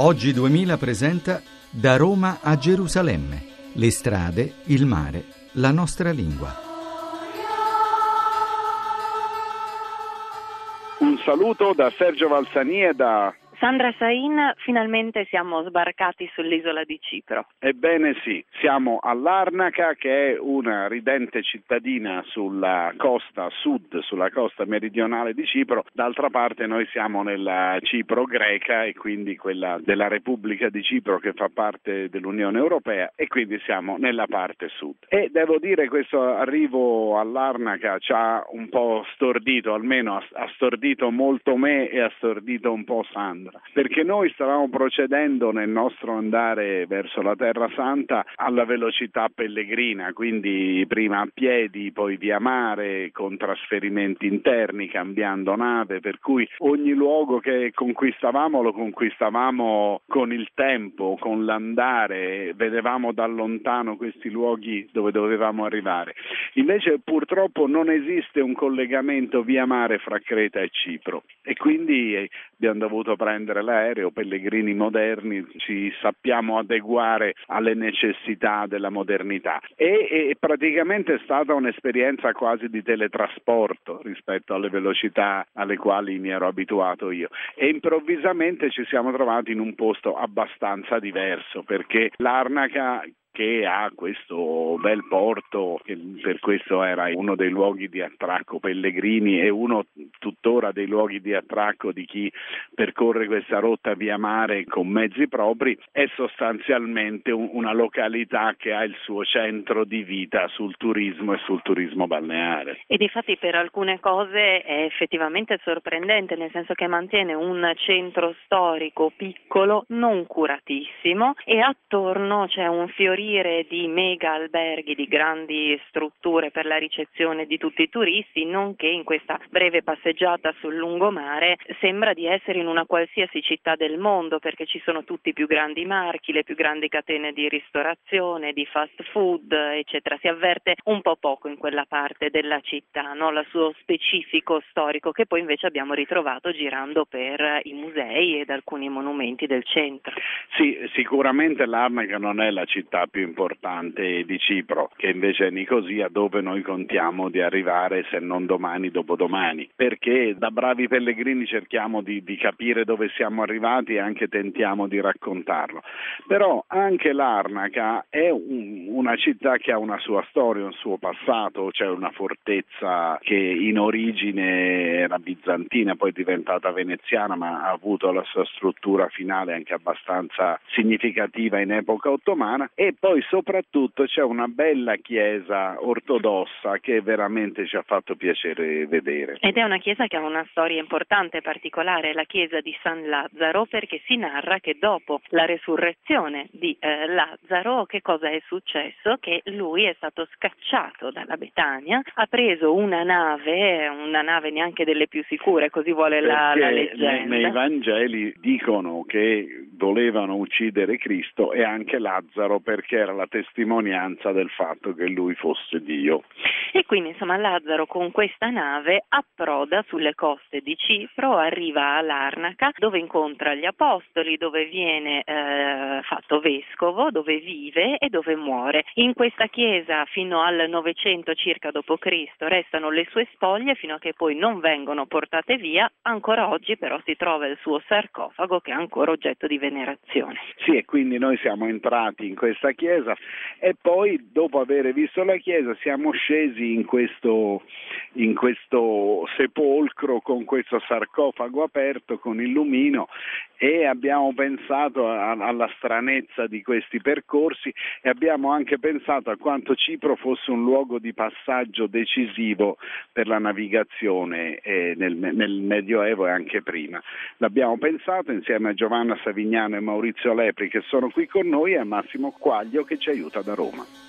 Oggi 2000 presenta Da Roma a Gerusalemme. Le strade, il mare, la nostra lingua. Un saluto da Sergio Valsani e da Sandra Sain, finalmente siamo sbarcati sull'isola di Cipro. Ebbene sì, siamo a Larnaca che è una ridente cittadina sulla costa sud, sulla costa meridionale di Cipro, d'altra parte noi siamo nella Cipro greca e quindi quella della Repubblica di Cipro che fa parte dell'Unione Europea e quindi siamo nella parte sud. E devo dire questo arrivo a Larnaca ci ha un po' stordito, almeno ha stordito molto me e ha stordito un po' Sandra perché noi stavamo procedendo nel nostro andare verso la Terra Santa alla velocità pellegrina, quindi prima a piedi, poi via mare, con trasferimenti interni, cambiando nave, per cui ogni luogo che conquistavamo lo conquistavamo con il tempo, con l'andare, vedevamo da lontano questi luoghi dove dovevamo arrivare. Invece purtroppo non esiste un collegamento via mare fra Creta e Cipro e quindi abbiamo dovuto prendere l'aereo, pellegrini moderni, ci sappiamo adeguare alle necessità della modernità. E, e praticamente è stata un'esperienza quasi di teletrasporto rispetto alle velocità alle quali mi ero abituato io. E improvvisamente ci siamo trovati in un posto abbastanza diverso perché l'Arnaca che ha questo bel porto, che per questo era uno dei luoghi di attracco pellegrini e uno tuttora dei luoghi di attracco di chi percorre questa rotta via mare con mezzi propri, è sostanzialmente una località che ha il suo centro di vita sul turismo e sul turismo balneare. E difatti per alcune cose è effettivamente sorprendente, nel senso che mantiene un centro storico piccolo, non curatissimo e attorno c'è un fiorito usufruire di mega alberghi, di grandi strutture per la ricezione di tutti i turisti, nonché in questa breve passeggiata sul lungomare sembra di essere in una qualsiasi città del mondo perché ci sono tutti i più grandi marchi, le più grandi catene di ristorazione, di fast food, eccetera. Si avverte un po' poco in quella parte della città, no? il suo specifico storico che poi invece abbiamo ritrovato girando per i musei ed alcuni monumenti del centro. Sì, sicuramente Larnaca non è la città più importante di Cipro, che invece è Nicosia, dove noi contiamo di arrivare se non domani, dopodomani, perché da bravi pellegrini cerchiamo di, di capire dove siamo arrivati e anche tentiamo di raccontarlo. Però anche l'Arnaca è un, una città che ha una sua storia, un suo passato, c'è una fortezza che in origine era bizantina, poi è diventata veneziana, ma ha avuto la sua struttura finale anche abbastanza significativa in epoca ottomana e poi soprattutto c'è una bella chiesa ortodossa che veramente ci ha fatto piacere vedere. Ed è una chiesa che ha una storia importante e particolare, la chiesa di San Lazzaro, perché si narra che dopo la resurrezione di eh, Lazzaro che cosa è successo? Che lui è stato scacciato dalla Betania, ha preso una nave, una nave neanche delle più sicure, così vuole la, la leggenda. Nei Vangeli dicono che volevano uccidere Cristo e anche Lazzaro perché era la testimonianza del fatto che lui fosse Dio. E quindi insomma Lazzaro con questa nave approda sulle coste di Cipro, arriva a Larnaca dove incontra gli apostoli, dove viene eh, fatto vescovo, dove vive e dove muore. In questa chiesa fino al 900 circa d.C. restano le sue spoglie fino a che poi non vengono portate via, ancora oggi però si trova il suo sarcofago che è ancora oggetto di venerazione. Sì, e quindi noi siamo entrati in questa chiesa e poi dopo aver visto la chiesa siamo scesi in questo, in questo sepolcro con questo sarcofago aperto con il lumino e abbiamo pensato a, alla stranezza di questi percorsi e abbiamo anche pensato a quanto Cipro fosse un luogo di passaggio decisivo per la navigazione eh, nel, nel Medioevo e anche prima. L'abbiamo pensato insieme a Giovanna Savignano e Maurizio Lepri che sono qui con noi e a Massimo Quaglio che ci aiuta da Roma.